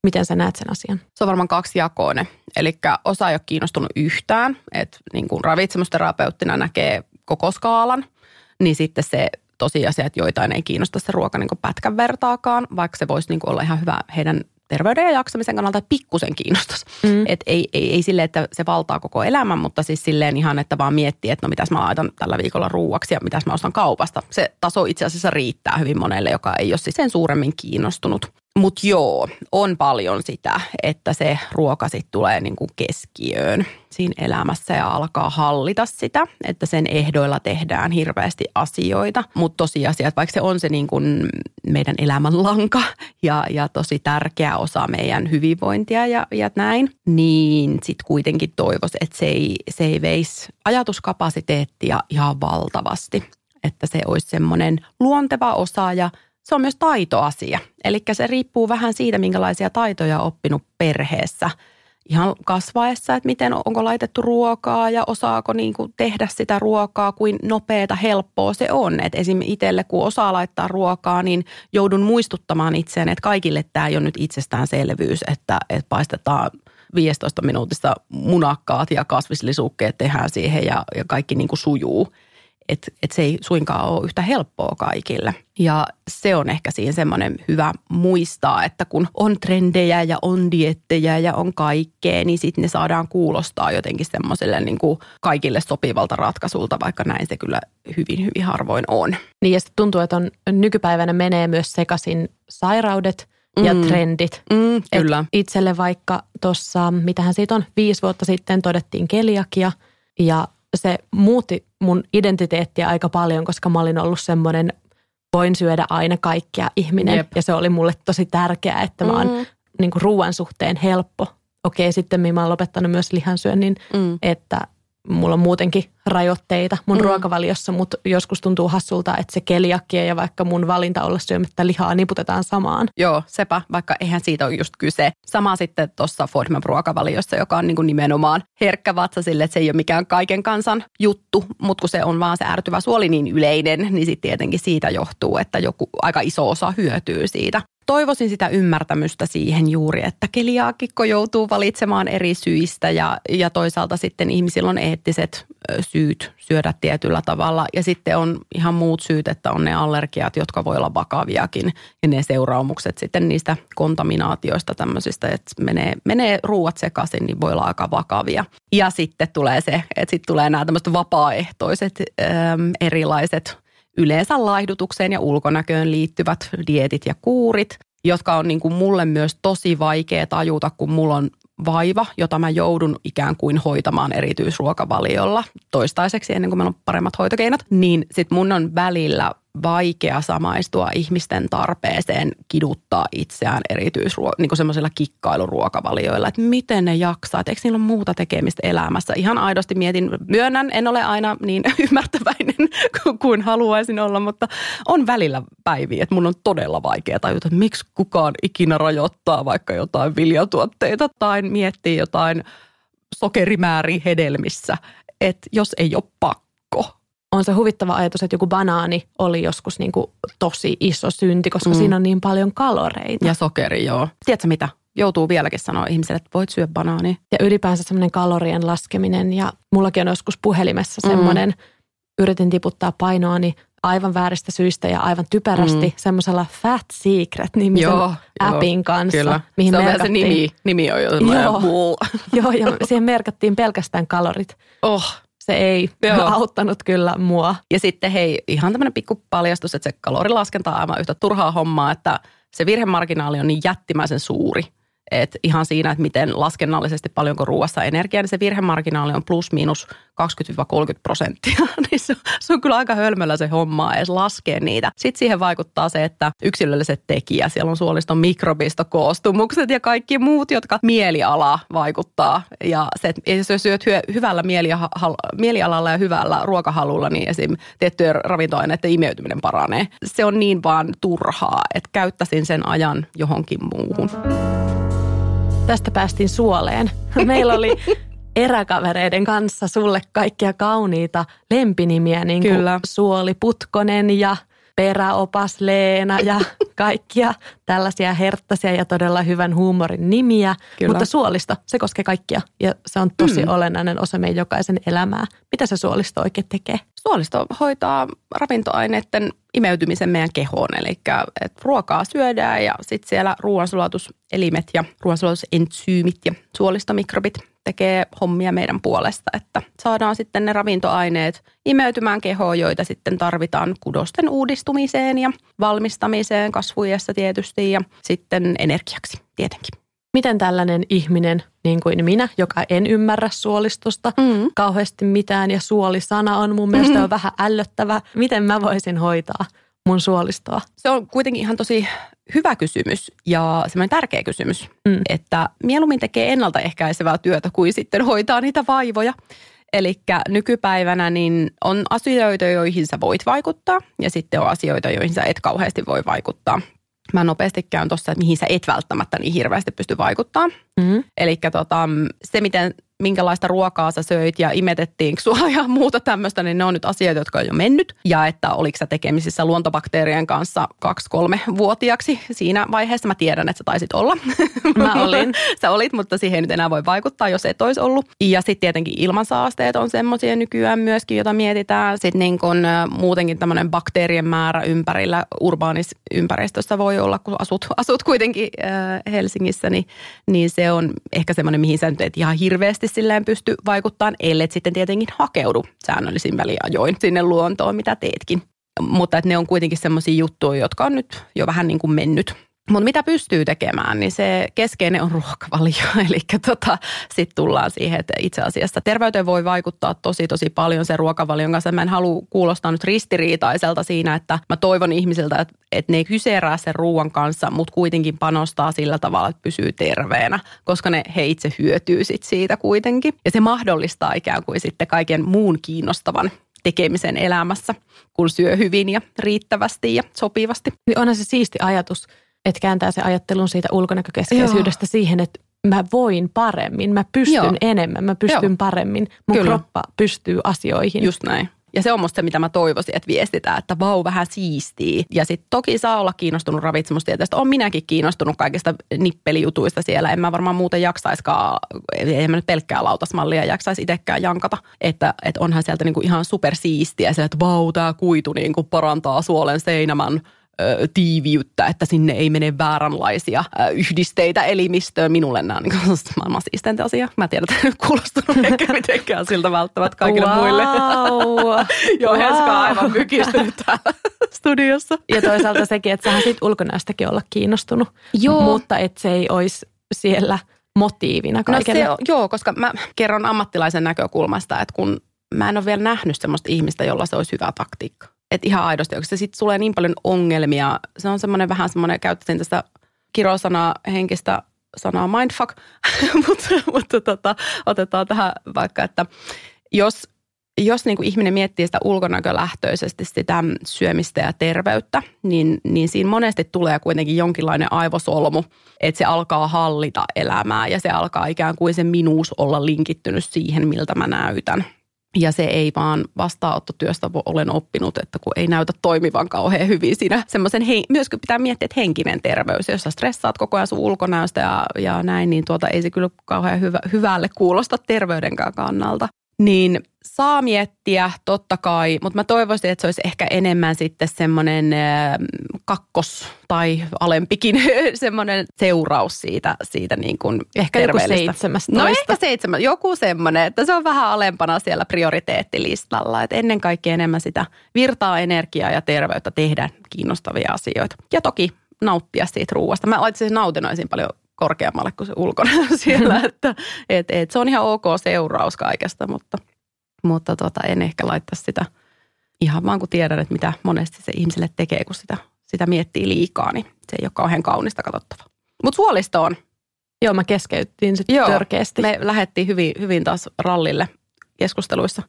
Speaker 1: Miten sä näet sen asian?
Speaker 2: Se on varmaan kaksi jakoinen. Eli osa ei ole kiinnostunut yhtään, että niin kuin ravitsemusterapeuttina näkee koko skaalan, niin sitten se tosiasia, että joitain ei kiinnosta se ruoka niin pätkän vertaakaan, vaikka se voisi niin olla ihan hyvä heidän terveyden ja jaksamisen kannalta pikkusen kiinnostaisi. Mm. Et ei, ei, ei sille, että se valtaa koko elämän, mutta siis silleen ihan, että vaan miettii, että no mitäs mä laitan tällä viikolla ruuaksi ja mitäs mä ostan kaupasta. Se taso itse asiassa riittää hyvin monelle, joka ei ole siis sen suuremmin kiinnostunut. Mutta joo, on paljon sitä, että se ruoka sitten tulee niinku keskiöön siinä elämässä ja alkaa hallita sitä, että sen ehdoilla tehdään hirveästi asioita. Mutta tosiasia, että vaikka se on se niinku meidän elämänlanka ja, ja tosi tärkeä osa meidän hyvinvointia ja, ja näin, niin sitten kuitenkin toivoisi, että se ei, se ei veisi ajatuskapasiteettia ihan valtavasti. Että se olisi semmoinen luonteva osa ja – se on myös taitoasia. Eli se riippuu vähän siitä, minkälaisia taitoja on oppinut perheessä ihan kasvaessa, että miten onko laitettu ruokaa ja osaako niin kuin tehdä sitä ruokaa, kuin nopeata, helppoa se on. Et esim. itselle, kun osaa laittaa ruokaa, niin joudun muistuttamaan itseään, että kaikille tämä ei ole nyt itsestäänselvyys, että, että paistetaan 15 minuutissa munakkaat ja kasvislisukkeet tehdään siihen ja, ja kaikki niin kuin sujuu että et se ei suinkaan ole yhtä helppoa kaikille. Ja se on ehkä siinä semmoinen hyvä muistaa, että kun on trendejä ja on diettejä ja on kaikkea, niin sitten ne saadaan kuulostaa jotenkin semmoiselle niin kuin kaikille sopivalta ratkaisulta, vaikka näin se kyllä hyvin, hyvin harvoin on.
Speaker 1: Niin ja sitten tuntuu, että on, nykypäivänä menee myös sekaisin sairaudet ja mm. trendit.
Speaker 2: Mm, kyllä. Et
Speaker 1: itselle vaikka tuossa, mitähän siitä on, viisi vuotta sitten todettiin keliakia ja se muutti mun identiteettiä aika paljon, koska mä olin ollut semmoinen voin syödä aina kaikkia ihminen. Jep. Ja se oli mulle tosi tärkeää, että mä oon mm. niin ruoan suhteen helppo. Okei, sitten mä oon lopettanut myös lihansyönnin, mm. että mulla on muutenkin rajoitteita mun mm. ruokavaliossa, mutta joskus tuntuu hassulta, että se keliakkia ja vaikka mun valinta olla syömättä lihaa niputetaan samaan.
Speaker 2: Joo, sepä, vaikka eihän siitä ole just kyse. Sama sitten tuossa FODMAP ruokavaliossa, joka on niin kuin nimenomaan herkkä vatsa sille, että se ei ole mikään kaiken kansan juttu, mutta kun se on vaan se ärtyvä suoli niin yleinen, niin sitten tietenkin siitä johtuu, että joku aika iso osa hyötyy siitä. Toivoisin sitä ymmärtämystä siihen juuri, että keliaakikko joutuu valitsemaan eri syistä ja, ja toisaalta sitten ihmisillä on eettiset syyt syödä tietyllä tavalla. Ja sitten on ihan muut syyt, että on ne allergiat, jotka voi olla vakaviakin ja ne seuraamukset sitten niistä kontaminaatioista tämmöisistä, että menee, menee ruuat sekaisin, niin voi olla aika vakavia. Ja sitten tulee se, että sitten tulee nämä tämmöiset vapaaehtoiset äm, erilaiset yleensä laihdutukseen ja ulkonäköön liittyvät dietit ja kuurit, jotka on niin kuin mulle myös tosi vaikea tajuta, kun mulla on vaiva, jota mä joudun ikään kuin hoitamaan erityisruokavaliolla toistaiseksi ennen kuin meillä on paremmat hoitokeinot, niin sit mun on välillä vaikea samaistua ihmisten tarpeeseen kiduttaa itseään erityisruo- niin kuin semmoisilla kikkailuruokavalioilla, että miten ne jaksaa, että eikö niillä ole muuta tekemistä elämässä. Ihan aidosti mietin, myönnän, en ole aina niin ymmärtäväinen kuin haluaisin olla, mutta on välillä päiviä, että mun on todella vaikea tajuta, että miksi kukaan ikinä rajoittaa vaikka jotain viljatuotteita tai miettii jotain sokerimääriä hedelmissä, että jos ei ole pakko
Speaker 1: on se huvittava ajatus, että joku banaani oli joskus niin kuin tosi iso synti, koska mm. siinä on niin paljon kaloreita.
Speaker 2: Ja sokeri, joo. Tiedätkö mitä? Joutuu vieläkin sanoa ihmiselle, että voit syödä banaania.
Speaker 1: Ja ylipäänsä semmoinen kalorien laskeminen. Ja mullakin on joskus puhelimessa semmoinen, mm. yritin tiputtaa painoani aivan vääristä syistä ja aivan typerästi mm. semmoisella Fat Secret-nimisen joo, appin joo, kanssa.
Speaker 2: Kyllä. Mihin se on merkattiin, se nimi, nimi on jo
Speaker 1: joo, joo, ja siihen merkattiin pelkästään kalorit.
Speaker 2: Oh
Speaker 1: se ei Joo. auttanut kyllä mua.
Speaker 2: Ja sitten hei, ihan tämmöinen pikku paljastus, että se kalorilaskenta on aivan yhtä turhaa hommaa, että se virhemarginaali on niin jättimäisen suuri, et ihan siinä, että miten laskennallisesti paljonko ruoassa energiaa, niin se virhemarginaali on plus miinus 20-30 prosenttia. niin se, se on kyllä aika hölmöllä se homma edes laskea niitä. Sitten siihen vaikuttaa se, että yksilölliset tekijät, siellä on suoliston mikrobistokoostumukset ja kaikki muut, jotka mieliala vaikuttaa. Ja se, että jos syöt hyvällä mielialalla ja hyvällä ruokahalulla, niin esim. tiettyjen ravintoaineiden imeytyminen paranee. Se on niin vaan turhaa, että käyttäisin sen ajan johonkin muuhun.
Speaker 1: Tästä päästiin suoleen. Meillä oli eräkavereiden kanssa sulle kaikkia kauniita lempinimiä, niin kuin Kyllä. Suoli Putkonen ja Peräopas Leena ja kaikkia tällaisia herttaisia ja todella hyvän huumorin nimiä. Kyllä. Mutta suolisto, se koskee kaikkia ja se on tosi mm. olennainen osa meidän jokaisen elämää. Mitä se suolisto oikein tekee?
Speaker 2: Suolisto hoitaa ravintoaineiden imeytymisen meidän kehoon. Eli että ruokaa syödään ja sitten siellä ruoansulatuselimet ja ruoansulatusentsyymit ja suolistomikrobit tekee hommia meidän puolesta, että saadaan sitten ne ravintoaineet imeytymään kehoon, joita sitten tarvitaan kudosten uudistumiseen ja valmistamiseen kasvuiessa tietysti ja sitten energiaksi tietenkin.
Speaker 1: Miten tällainen ihminen, niin kuin minä, joka en ymmärrä suolistosta mm. kauheasti mitään ja suolisana on mun mielestä mm-hmm. on vähän ällöttävä, miten mä voisin hoitaa mun suolistoa?
Speaker 2: Se on kuitenkin ihan tosi hyvä kysymys ja semmoinen tärkeä kysymys, mm. että mieluummin tekee ennaltaehkäisevää työtä kuin sitten hoitaa niitä vaivoja. Eli nykypäivänä niin on asioita, joihin sä voit vaikuttaa ja sitten on asioita, joihin sä et kauheasti voi vaikuttaa. Mä nopeasti käyn tuossa, että mihin sä et välttämättä niin hirveästi pysty vaikuttaa. Mm-hmm. Eli tota, se, miten minkälaista ruokaa sä söit ja imetettiinkö sua ja muuta tämmöistä, niin ne on nyt asioita, jotka on jo mennyt. Ja että oliko sä tekemisissä luontobakteerien kanssa kaksi-kolme vuotiaksi siinä vaiheessa. Mä tiedän, että sä taisit olla.
Speaker 1: Mä olin.
Speaker 2: sä olit, mutta siihen ei nyt enää voi vaikuttaa, jos et olisi ollut. Ja sitten tietenkin ilmansaasteet on semmoisia nykyään myöskin, jota mietitään. Sitten niin kun, muutenkin tämmöinen bakteerien määrä ympärillä ympäristössä voi olla, kun asut, asut kuitenkin äh, Helsingissä, niin, niin se on ehkä semmoinen, mihin sä nyt et ihan hirveästi silleen pysty vaikuttamaan, ellei sitten tietenkin hakeudu säännöllisin väliajoin sinne luontoon, mitä teetkin. Mutta että ne on kuitenkin semmoisia juttuja, jotka on nyt jo vähän niin kuin mennyt mutta mitä pystyy tekemään, niin se keskeinen on ruokavalio. Eli tota, sitten tullaan siihen, että itse asiassa terveyteen voi vaikuttaa tosi tosi paljon sen ruokavalion kanssa. Mä en halua kuulostaa nyt ristiriitaiselta siinä, että mä toivon ihmisiltä, että, että ne ei kyseerää sen ruoan kanssa, mutta kuitenkin panostaa sillä tavalla, että pysyy terveenä, koska ne, he itse hyötyy sit siitä kuitenkin. Ja se mahdollistaa ikään kuin sitten kaiken muun kiinnostavan tekemisen elämässä, kun syö hyvin ja riittävästi ja sopivasti.
Speaker 1: Niin onhan se siisti ajatus että kääntää se ajattelun siitä ulkonäkökeskeisyydestä Joo. siihen, että mä voin paremmin, mä pystyn Joo. enemmän, mä pystyn Joo. paremmin, mun Kyllä. kroppa pystyy asioihin.
Speaker 2: Just näin. Ja se on musta se, mitä mä toivoisin, että viestitään, että vau, vähän siistii. Ja sitten toki saa olla kiinnostunut ravitsemustieteestä. On minäkin kiinnostunut kaikista nippelijutuista siellä. En mä varmaan muuten jaksaiskaan, en mä nyt pelkkää lautasmallia jaksaisi itsekään jankata. Että, että onhan sieltä niinku ihan supersiistiä se, että vau, tämä kuitu niinku parantaa suolen seinämän tiiviyttä, että sinne ei mene vääränlaisia yhdisteitä elimistöön. Minulle nämä on niin maailman siisteintä asia. Mä tiedän, että nyt kuulostunut ehkä mitenkään siltä välttämättä kaikille wow. muille. Joo, wow. Heska on aivan mykistynyt täällä studiossa.
Speaker 1: Ja toisaalta sekin, että sähän sit ulkonäöstäkin olla kiinnostunut, Joo. mutta että se ei olisi siellä motiivina kaikille.
Speaker 2: No se, joo, koska mä kerron ammattilaisen näkökulmasta, että kun mä en ole vielä nähnyt sellaista ihmistä, jolla se olisi hyvä taktiikka. Että ihan aidosti, koska se sitten tulee niin paljon ongelmia. Se on semmoinen vähän semmoinen, käyttäisin tästä kirosanaa henkistä sanaa mindfuck, mutta, mutta tota, otetaan tähän vaikka, että jos, jos niin kuin ihminen miettii sitä ulkonäkölähtöisesti sitä syömistä ja terveyttä, niin, niin siinä monesti tulee kuitenkin jonkinlainen aivosolmu, että se alkaa hallita elämää ja se alkaa ikään kuin se minuus olla linkittynyt siihen, miltä mä näytän. Ja se ei vaan vastaanottotyöstä olen oppinut, että kun ei näytä toimivan kauhean hyvin siinä semmoisen, myös pitää miettiä, että henkinen terveys, jos sä stressaat koko ajan sun ulkonäöstä ja, ja näin, niin tuota ei se kyllä kauhean hyvä, hyvälle kuulosta terveydenkään kannalta. Niin saa miettiä, totta kai, mutta mä toivoisin, että se olisi ehkä enemmän sitten semmoinen kakkos- tai alempikin semmoinen seuraus siitä, siitä niin kuin
Speaker 1: Ehkä joku 17.
Speaker 2: No ehkä seitsemän, joku semmoinen, että se on vähän alempana siellä prioriteettilistalla. Että ennen kaikkea enemmän sitä virtaa, energiaa ja terveyttä tehdä kiinnostavia asioita. Ja toki nauttia siitä ruuasta. Mä itse nautinoisin paljon korkeammalle kuin se ulkona siellä, että et, et, se on ihan ok seuraus kaikesta, mutta – mutta tota, en ehkä laittaisi sitä ihan vaan kun tiedän, että mitä monesti se ihmiselle tekee, kun sitä, sitä miettii liikaa, niin se ei ole kauhean kaunista katsottava. Mutta suolisto on.
Speaker 1: Joo, mä keskeyttiin sitten Joo, törkeästi.
Speaker 2: me lähdettiin hyvin, hyvin taas rallille keskusteluissa.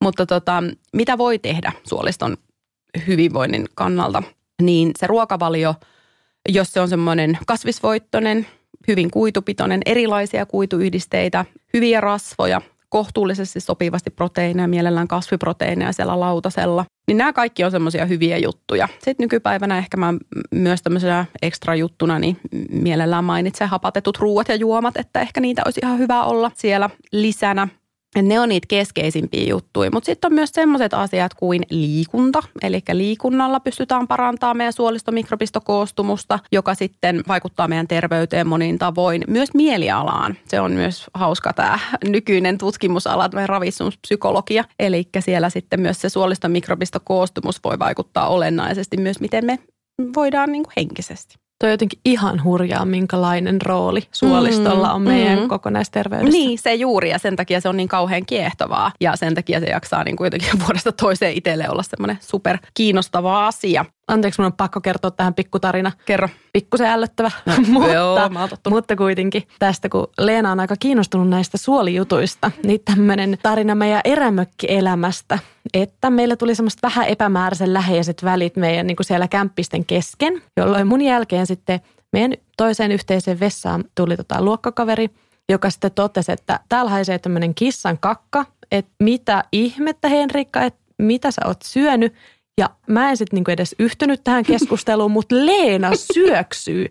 Speaker 2: Mutta tota, mitä voi tehdä suoliston hyvinvoinnin kannalta, niin se ruokavalio, jos se on semmoinen kasvisvoittoinen, hyvin kuitupitoinen, erilaisia kuituyhdisteitä, hyviä rasvoja, kohtuullisesti sopivasti proteiineja, mielellään kasviproteiineja siellä lautasella. Niin nämä kaikki on semmoisia hyviä juttuja. Sitten nykypäivänä ehkä mä myös tämmöisenä ekstra juttuna, niin mielellään mainitsen hapatetut ruuat ja juomat, että ehkä niitä olisi ihan hyvä olla siellä lisänä. Ne on niitä keskeisimpiä juttuja, mutta sitten on myös sellaiset asiat kuin liikunta. Eli liikunnalla pystytään parantamaan meidän suolistomikrobstokoostumusta, joka sitten vaikuttaa meidän terveyteen monin tavoin. Myös mielialaan. Se on myös hauska tämä nykyinen tutkimusala, meidän ravitsemuspsykologia. Eli siellä sitten myös se suolistomikrobistokoostumus voi vaikuttaa olennaisesti myös, miten me voidaan niin kuin henkisesti.
Speaker 1: Toi on jotenkin ihan hurjaa, minkälainen rooli suolistolla on meidän mm. kokonaisterveydessä.
Speaker 2: Niin, se juuri ja sen takia se on niin kauhean kiehtovaa ja sen takia se jaksaa niin kuin jotenkin vuodesta toiseen itselle olla semmoinen super kiinnostava asia.
Speaker 1: Anteeksi, minun on pakko kertoa tähän pikkutarina.
Speaker 2: Kerro.
Speaker 1: Pikkusen ällöttävä, no, mutta, joo, mutta kuitenkin tästä, kun Leena on aika kiinnostunut näistä suolijutuista, niin tämmöinen tarina meidän erämökkielämästä, että meillä tuli semmoista vähän epämääräisen läheiset välit meidän niin kuin siellä kämppisten kesken, jolloin mun jälkeen sitten meidän toiseen yhteiseen vessaan tuli tota luokkakaveri, joka sitten totesi, että täällä haisee tämmöinen kissan kakka, että mitä ihmettä Henrikka, että mitä sä oot syönyt. Ja mä en sitten niinku edes yhtynyt tähän keskusteluun, mutta Leena syöksyy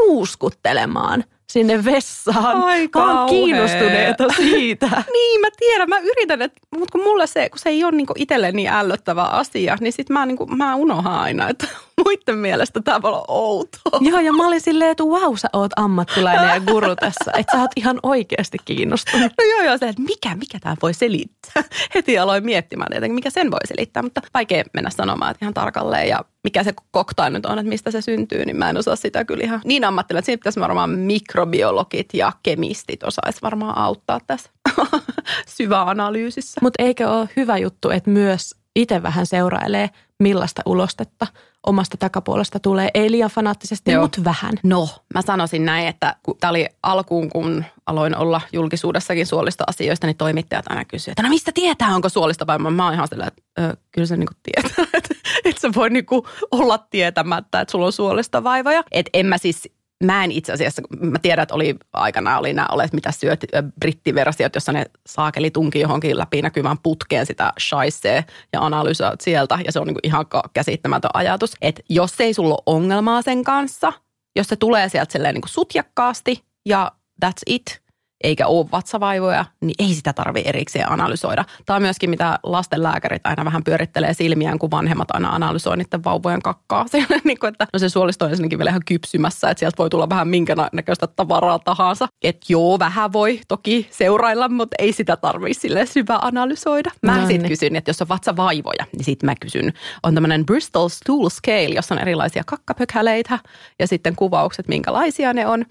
Speaker 1: nuuskuttelemaan sinne vessaan.
Speaker 2: Aika
Speaker 1: on kiinnostuneita siitä.
Speaker 2: niin, mä tiedän. Mä yritän, että, mutta kun mulle se, kun se ei ole niinku itselle niin ällöttävä asia, niin sit mä, niinku, mä unohan aina, että muiden mielestä tämä voi olla outoa.
Speaker 1: Joo, ja mä olin silleen, että vau, sä oot ammattilainen ja guru tässä. Että sä oot ihan oikeasti kiinnostunut.
Speaker 2: No joo, joo, se, että mikä, mikä tämä voi selittää. Heti aloin miettimään tietenkin, mikä sen voi selittää, mutta vaikea mennä sanomaan että ihan tarkalleen. Ja mikä se koktail nyt on, että mistä se syntyy, niin mä en osaa sitä kyllä ihan niin ammattilainen. Siinä pitäisi varmaan mikrobiologit ja kemistit osaisi varmaan auttaa tässä syväanalyysissä.
Speaker 1: Mutta eikö ole hyvä juttu, että myös itse vähän seurailee, millaista ulostetta omasta takapuolesta tulee. Ei liian fanaattisesti, mutta vähän.
Speaker 2: No, mä sanoisin näin, että tämä oli alkuun, kun aloin olla julkisuudessakin suolista asioista, niin toimittajat aina kysyivät, että no mistä tietää, onko suolista vai mä oon ihan sellainen, että kyllä se niinku tietää, että et sä voi niinku olla tietämättä, että sulla on suolista vaivoja. Että en mä siis mä en itse asiassa, mä tiedän, että oli aikana oli nämä olet mitä syöt brittiversiot, jossa ne saakeli tunki johonkin läpinäkyvään putkeen sitä shaisee ja analysoit sieltä. Ja se on niin ihan käsittämätön ajatus, että jos ei sulla ole ongelmaa sen kanssa, jos se tulee sieltä silleen niin sutjakkaasti ja that's it – eikä ole vatsavaivoja, niin ei sitä tarvi erikseen analysoida. Tämä on myöskin, mitä lastenlääkärit aina vähän pyörittelee silmiään, kun vanhemmat aina analysoi niiden vauvojen kakkaa. Siellä, niin kuin, että no se suolisto on ensinnäkin vielä ihan kypsymässä, että sieltä voi tulla vähän minkä näköistä tavaraa tahansa. Että joo, vähän voi toki seurailla, mutta ei sitä tarvitse sille syvä analysoida. Mä no, sitten niin. kysyn, että jos on vatsavaivoja, niin sitten mä kysyn. On tämmöinen Bristol Stool Scale, jossa on erilaisia kakkapökäleitä ja sitten kuvaukset, minkälaisia ne on.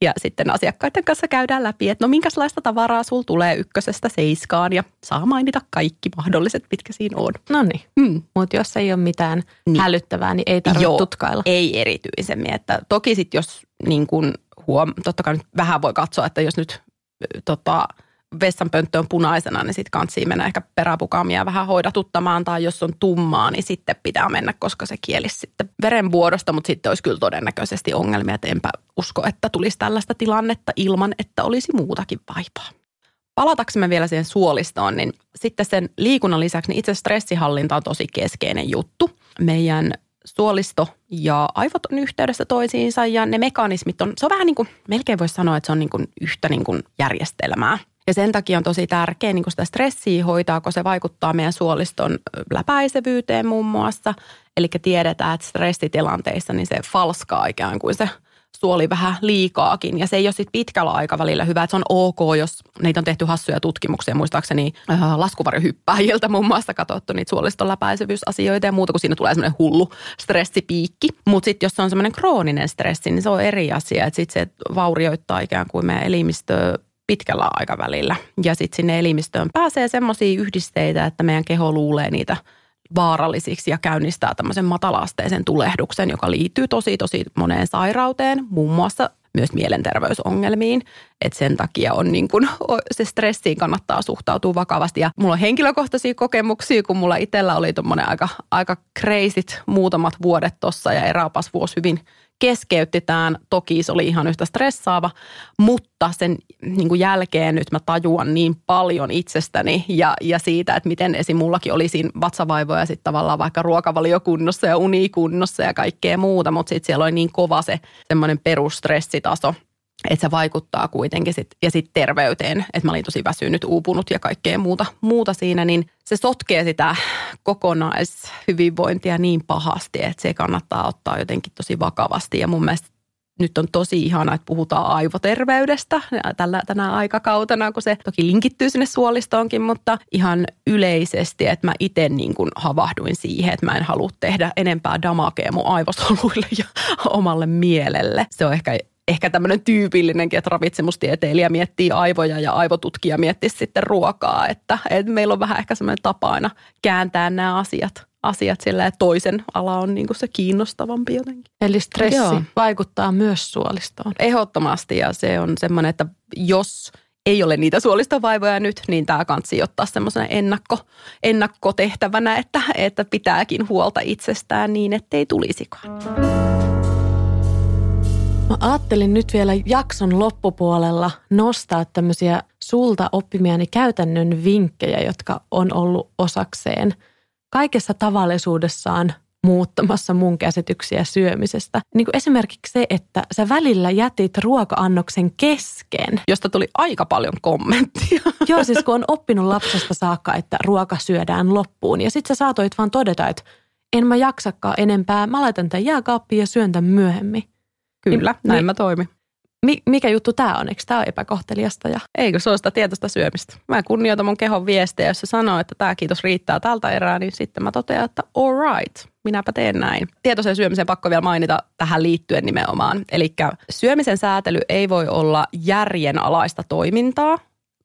Speaker 2: Ja sitten asiakkaiden kanssa käydään läpi, että no minkälaista tavaraa sul tulee ykkösestä seiskaan ja saa mainita kaikki mahdolliset, mitkä siinä on.
Speaker 1: No niin, mm. mutta jos ei ole mitään niin. hälyttävää, niin ei tarvitse Joo, tutkailla.
Speaker 2: ei erityisemmin. Että toki sitten jos niin kun huom, totta kai nyt vähän voi katsoa, että jos nyt tota, vessanpönttö on punaisena, niin sitten kansi mennä ehkä peräpukamia vähän hoidatuttamaan, tai jos on tummaa, niin sitten pitää mennä, koska se kielisi sitten verenvuodosta, mutta sitten olisi kyllä todennäköisesti ongelmia, että enpä usko, että tulisi tällaista tilannetta ilman, että olisi muutakin vaipaa. Palataksemme vielä siihen suolistoon, niin sitten sen liikunnan lisäksi niin itse stressihallinta on tosi keskeinen juttu. Meidän suolisto ja aivot on yhteydessä toisiinsa ja ne mekanismit on, se on vähän niin kuin, melkein voisi sanoa, että se on niin kuin yhtä niin kuin järjestelmää. Ja sen takia on tosi tärkeää niin sitä stressiä hoitaa, kun se vaikuttaa meidän suoliston läpäisevyyteen muun muassa. Eli tiedetään, että stressitilanteissa niin se falskaa ikään kuin se suoli vähän liikaakin. Ja se ei ole sitten pitkällä aikavälillä hyvä, että se on ok, jos neitä on tehty hassuja tutkimuksia. Muistaakseni äh, laskuvarjohyppääjiltä muun muassa katsottu niitä suoliston läpäisevyysasioita ja muuta, kun siinä tulee semmoinen hullu stressipiikki. Mutta sitten jos se on semmoinen krooninen stressi, niin se on eri asia. Että sitten se vaurioittaa ikään kuin meidän elimistöä pitkällä aikavälillä. Ja sitten sinne elimistöön pääsee semmoisia yhdisteitä, että meidän keho luulee niitä vaarallisiksi ja käynnistää tämmöisen matalaasteisen tulehduksen, joka liittyy tosi tosi moneen sairauteen, muun muassa myös mielenterveysongelmiin. Että sen takia on niin kun, se stressiin kannattaa suhtautua vakavasti. Ja mulla on henkilökohtaisia kokemuksia, kun mulla itsellä oli tuommoinen aika, aika crazyt muutamat vuodet tuossa ja eräopas vuosi hyvin – keskeytetään. Toki se oli ihan yhtä stressaava, mutta sen niin kuin jälkeen nyt mä tajuan niin paljon itsestäni ja, ja siitä, että miten esim. mullakin oli siinä vatsavaivoja sitten tavallaan vaikka ruokavaliokunnossa ja unikunnossa ja kaikkea muuta, mutta sitten siellä oli niin kova se semmoinen perusstressitaso, että se vaikuttaa kuitenkin sit, ja sitten terveyteen, että mä olin tosi väsynyt, uupunut ja kaikkea muuta, muuta siinä, niin se sotkee sitä kokonaishyvinvointia niin pahasti, että se kannattaa ottaa jotenkin tosi vakavasti ja mun mielestä nyt on tosi ihana, että puhutaan aivoterveydestä tällä, tänä aikakautena, kun se toki linkittyy sinne suolistoonkin, mutta ihan yleisesti, että mä itse niin kuin havahduin siihen, että mä en halua tehdä enempää damakea mun aivosoluille ja omalle mielelle. Se on ehkä ehkä tämmöinen tyypillinenkin, että ravitsemustieteilijä miettii aivoja ja aivotutkija miettii sitten ruokaa, että, että meillä on vähän ehkä semmoinen tapa aina kääntää nämä asiat asiat sillä toisen ala on niin kuin se kiinnostavampi jotenkin.
Speaker 1: Eli stressi Joo. vaikuttaa myös suolistoon.
Speaker 2: Ehdottomasti ja se on semmoinen, että jos ei ole niitä suolistovaivoja nyt, niin tämä kansi ottaa semmoisena ennakko, ennakkotehtävänä, että, että pitääkin huolta itsestään niin, ettei tulisikaan.
Speaker 1: Mä ajattelin nyt vielä jakson loppupuolella nostaa tämmöisiä sulta oppimiani käytännön vinkkejä, jotka on ollut osakseen kaikessa tavallisuudessaan muuttamassa mun käsityksiä syömisestä. Niin kuin esimerkiksi se, että sä välillä jätit ruoka-annoksen kesken.
Speaker 2: Josta tuli aika paljon kommenttia.
Speaker 1: Joo, siis kun on oppinut lapsesta saakka, että ruoka syödään loppuun. Ja sit sä saatoit vaan todeta, että en mä jaksakaan enempää. Mä laitan tämän jääkaappiin ja syön tämän myöhemmin.
Speaker 2: Kyllä, niin, näin niin, mä toimin.
Speaker 1: Mikä juttu tämä on? Eikö tämä ole epäkohteliasta? Ja...
Speaker 2: Eikö se ole sitä tietoista syömistä? Mä kunnioitan mun kehon viestejä. Jos se sanoo, että tämä kiitos riittää tältä erää, niin sitten mä totean, että all right, minäpä teen näin. Tietoisen syömisen pakko vielä mainita tähän liittyen nimenomaan. Eli syömisen säätely ei voi olla järjenalaista toimintaa,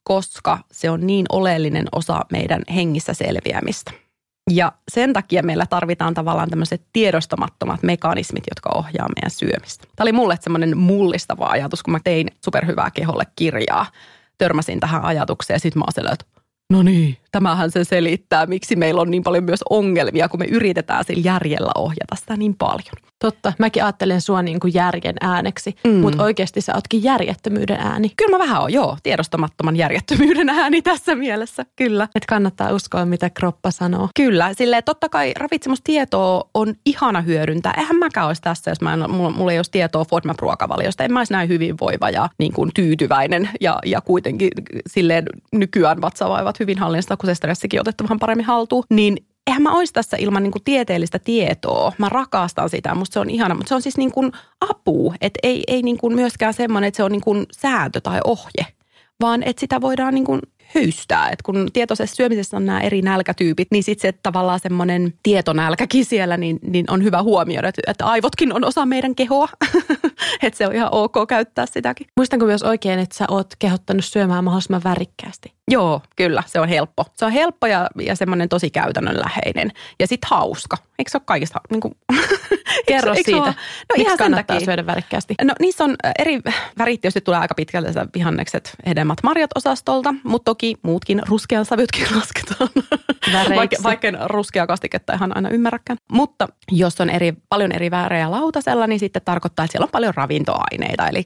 Speaker 2: koska se on niin oleellinen osa meidän hengissä selviämistä. Ja sen takia meillä tarvitaan tavallaan tämmöiset tiedostamattomat mekanismit, jotka ohjaa meidän syömistä. Tämä oli mulle semmoinen mullistava ajatus, kun mä tein superhyvää keholle kirjaa. Törmäsin tähän ajatukseen ja sitten mä oon että no niin, tämähän se selittää, miksi meillä on niin paljon myös ongelmia, kun me yritetään sillä järjellä ohjata sitä niin paljon.
Speaker 1: Totta. Mäkin ajattelen sua niin kuin järjen ääneksi, mm. mutta oikeasti sä ootkin järjettömyyden ääni.
Speaker 2: Kyllä mä vähän oon, joo. Tiedostamattoman järjettömyyden ääni tässä mielessä, kyllä.
Speaker 1: Et kannattaa uskoa, mitä kroppa sanoo.
Speaker 2: Kyllä. Silleen totta kai ravitsemustietoa on ihana hyödyntää. Eihän mäkään olisi tässä, jos mä en, mulla, mulla ei olisi tietoa FODMAP-ruokavaliosta. En mä olisi näin hyvinvoiva ja niin kuin tyytyväinen ja, ja kuitenkin silleen nykyään vatsavaivat hyvin hallinnasta, kun se stressikin otettu vähän paremmin haltuun. Niin eihän mä olisi tässä ilman niin tieteellistä tietoa. Mä rakastan sitä, musta se on ihana, mutta se on siis niin kuin apu, että ei, ei niin kuin myöskään semmoinen, että se on niin kuin sääntö tai ohje, vaan että sitä voidaan niin kuin höystää. Et kun tietoisessa syömisessä on nämä eri nälkätyypit, niin sitten se tavallaan semmoinen tietonälkäkin siellä, niin, niin on hyvä huomioida, että, että aivotkin on osa meidän kehoa. että se on ihan ok käyttää sitäkin.
Speaker 1: Muistanko myös oikein, että sä oot kehottanut syömään mahdollisimman värikkäästi?
Speaker 2: Joo, kyllä. Se on helppo. Se on helppo ja, ja semmoinen tosi käytännönläheinen. Ja sitten hauska. Eikö se ole kaikista niin kuin,
Speaker 1: Kerro eikö, siitä. Eikö no Miksi ihan kannattaa takia. syödä värikkäästi?
Speaker 2: No niissä on eri värit, tietysti tulee aika pitkältä vihannekset, hedelmät, marjat osastolta, mutta toki muutkin ruskean sävytkin lasketaan. Vaikka, vaikka en ruskea kastiketta ihan aina ymmärräkään. Mutta jos on eri, paljon eri väärejä lautasella, niin sitten tarkoittaa, että siellä on paljon ravintoaineita. Eli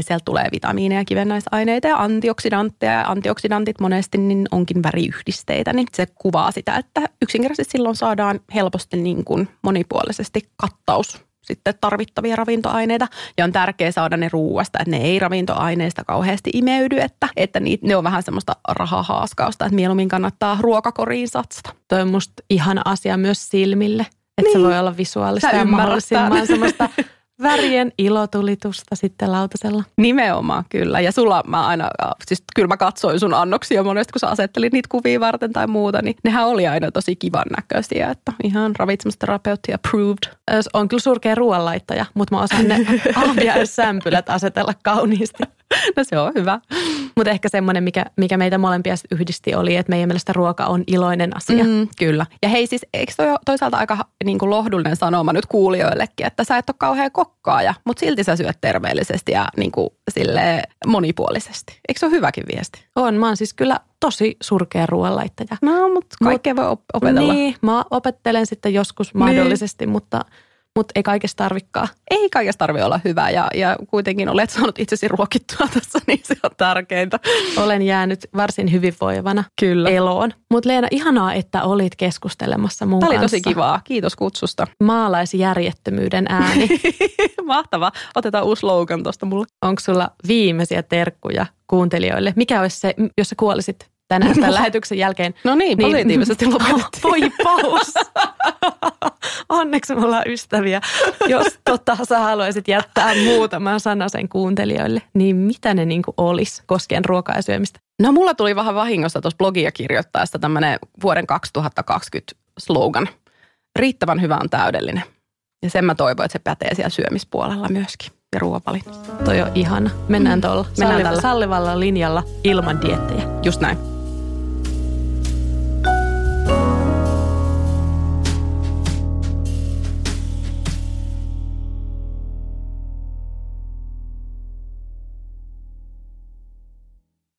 Speaker 2: sieltä tulee vitamiineja, kivennäisaineita ja antioksidantteja. Ja antioksidantit monesti niin onkin väriyhdisteitä, niin se kuvaa sitä, että yksinkertaisesti silloin saadaan helposti niin kuin monipuolisesti kattaus sitten tarvittavia ravintoaineita. Ja on tärkeää saada ne ruuasta, että ne ei ravintoaineista kauheasti imeydy, että, että niitä, ne on vähän semmoista rahahaaskausta, että mieluummin kannattaa ruokakoriin satsata.
Speaker 1: Toi on musta ihana asia myös silmille. Että niin. se voi olla visuaalista ja mahdollisimman semmoista värien ilotulitusta sitten lautasella.
Speaker 2: Nimenomaan, kyllä. Ja sulla mä aina, siis kyllä mä katsoin sun annoksia monesti, kun sä asettelit niitä kuvia varten tai muuta, niin nehän oli aina tosi kivan näköisiä, että ihan ravitsemusterapeutti approved.
Speaker 1: On kyllä surkea ruoanlaittaja, mutta mä osaan ne sämpylät asetella kauniisti.
Speaker 2: No se on hyvä.
Speaker 1: Mutta ehkä semmoinen, mikä, mikä meitä molempia yhdisti, oli, että meidän mielestä ruoka on iloinen asia. Mm,
Speaker 2: kyllä. Ja hei siis, eikö toi toisaalta aika niin kuin lohdullinen sanoma nyt kuulijoillekin, että sä et ole kauhean kokkaaja, mutta silti sä syöt terveellisesti ja niin kuin sille monipuolisesti. Eikö se ole hyväkin viesti?
Speaker 1: On, mä oon siis kyllä tosi surkea ruoanlaittaja.
Speaker 2: No, mutta kaikkea Mut, voi opetella.
Speaker 1: Niin, mä opettelen sitten joskus mahdollisesti, niin. mutta – mutta ei kaikesta tarvikaan.
Speaker 2: Ei kaikesta tarvi olla hyvä ja, ja kuitenkin olet saanut itsesi ruokittua tässä, niin se on tärkeintä.
Speaker 1: Olen jäänyt varsin hyvinvoivana
Speaker 2: Kyllä.
Speaker 1: eloon. Mutta Leena, ihanaa, että olit keskustelemassa mun
Speaker 2: Tämä
Speaker 1: oli
Speaker 2: tosi kivaa. Kiitos kutsusta.
Speaker 1: Maalaisjärjettömyyden ääni.
Speaker 2: Mahtava. Otetaan uusi slogan tuosta mulle.
Speaker 1: Onko sulla viimeisiä terkkuja kuuntelijoille? Mikä olisi se, jos sä kuolisit tänään tämän lähetyksen jälkeen.
Speaker 2: No niin, niin positiivisesti lopetettiin.
Speaker 1: Voi paus. Onneksi me ollaan ystäviä. Jos tota, sä haluaisit jättää muutaman sen kuuntelijoille, niin mitä ne niin olisi koskien ruokaa ja syömistä?
Speaker 2: No mulla tuli vähän vahingossa tuossa blogia kirjoittaessa tämmöinen vuoden 2020 slogan. Riittävän hyvä on täydellinen. Ja sen mä toivon, että se pätee siellä syömispuolella myöskin ja ruoavalinnassa.
Speaker 1: Toi on ihana. Mennään tuolla. Mennään Salli- tällä. Sallivalla linjalla ilman diettejä.
Speaker 2: Just näin.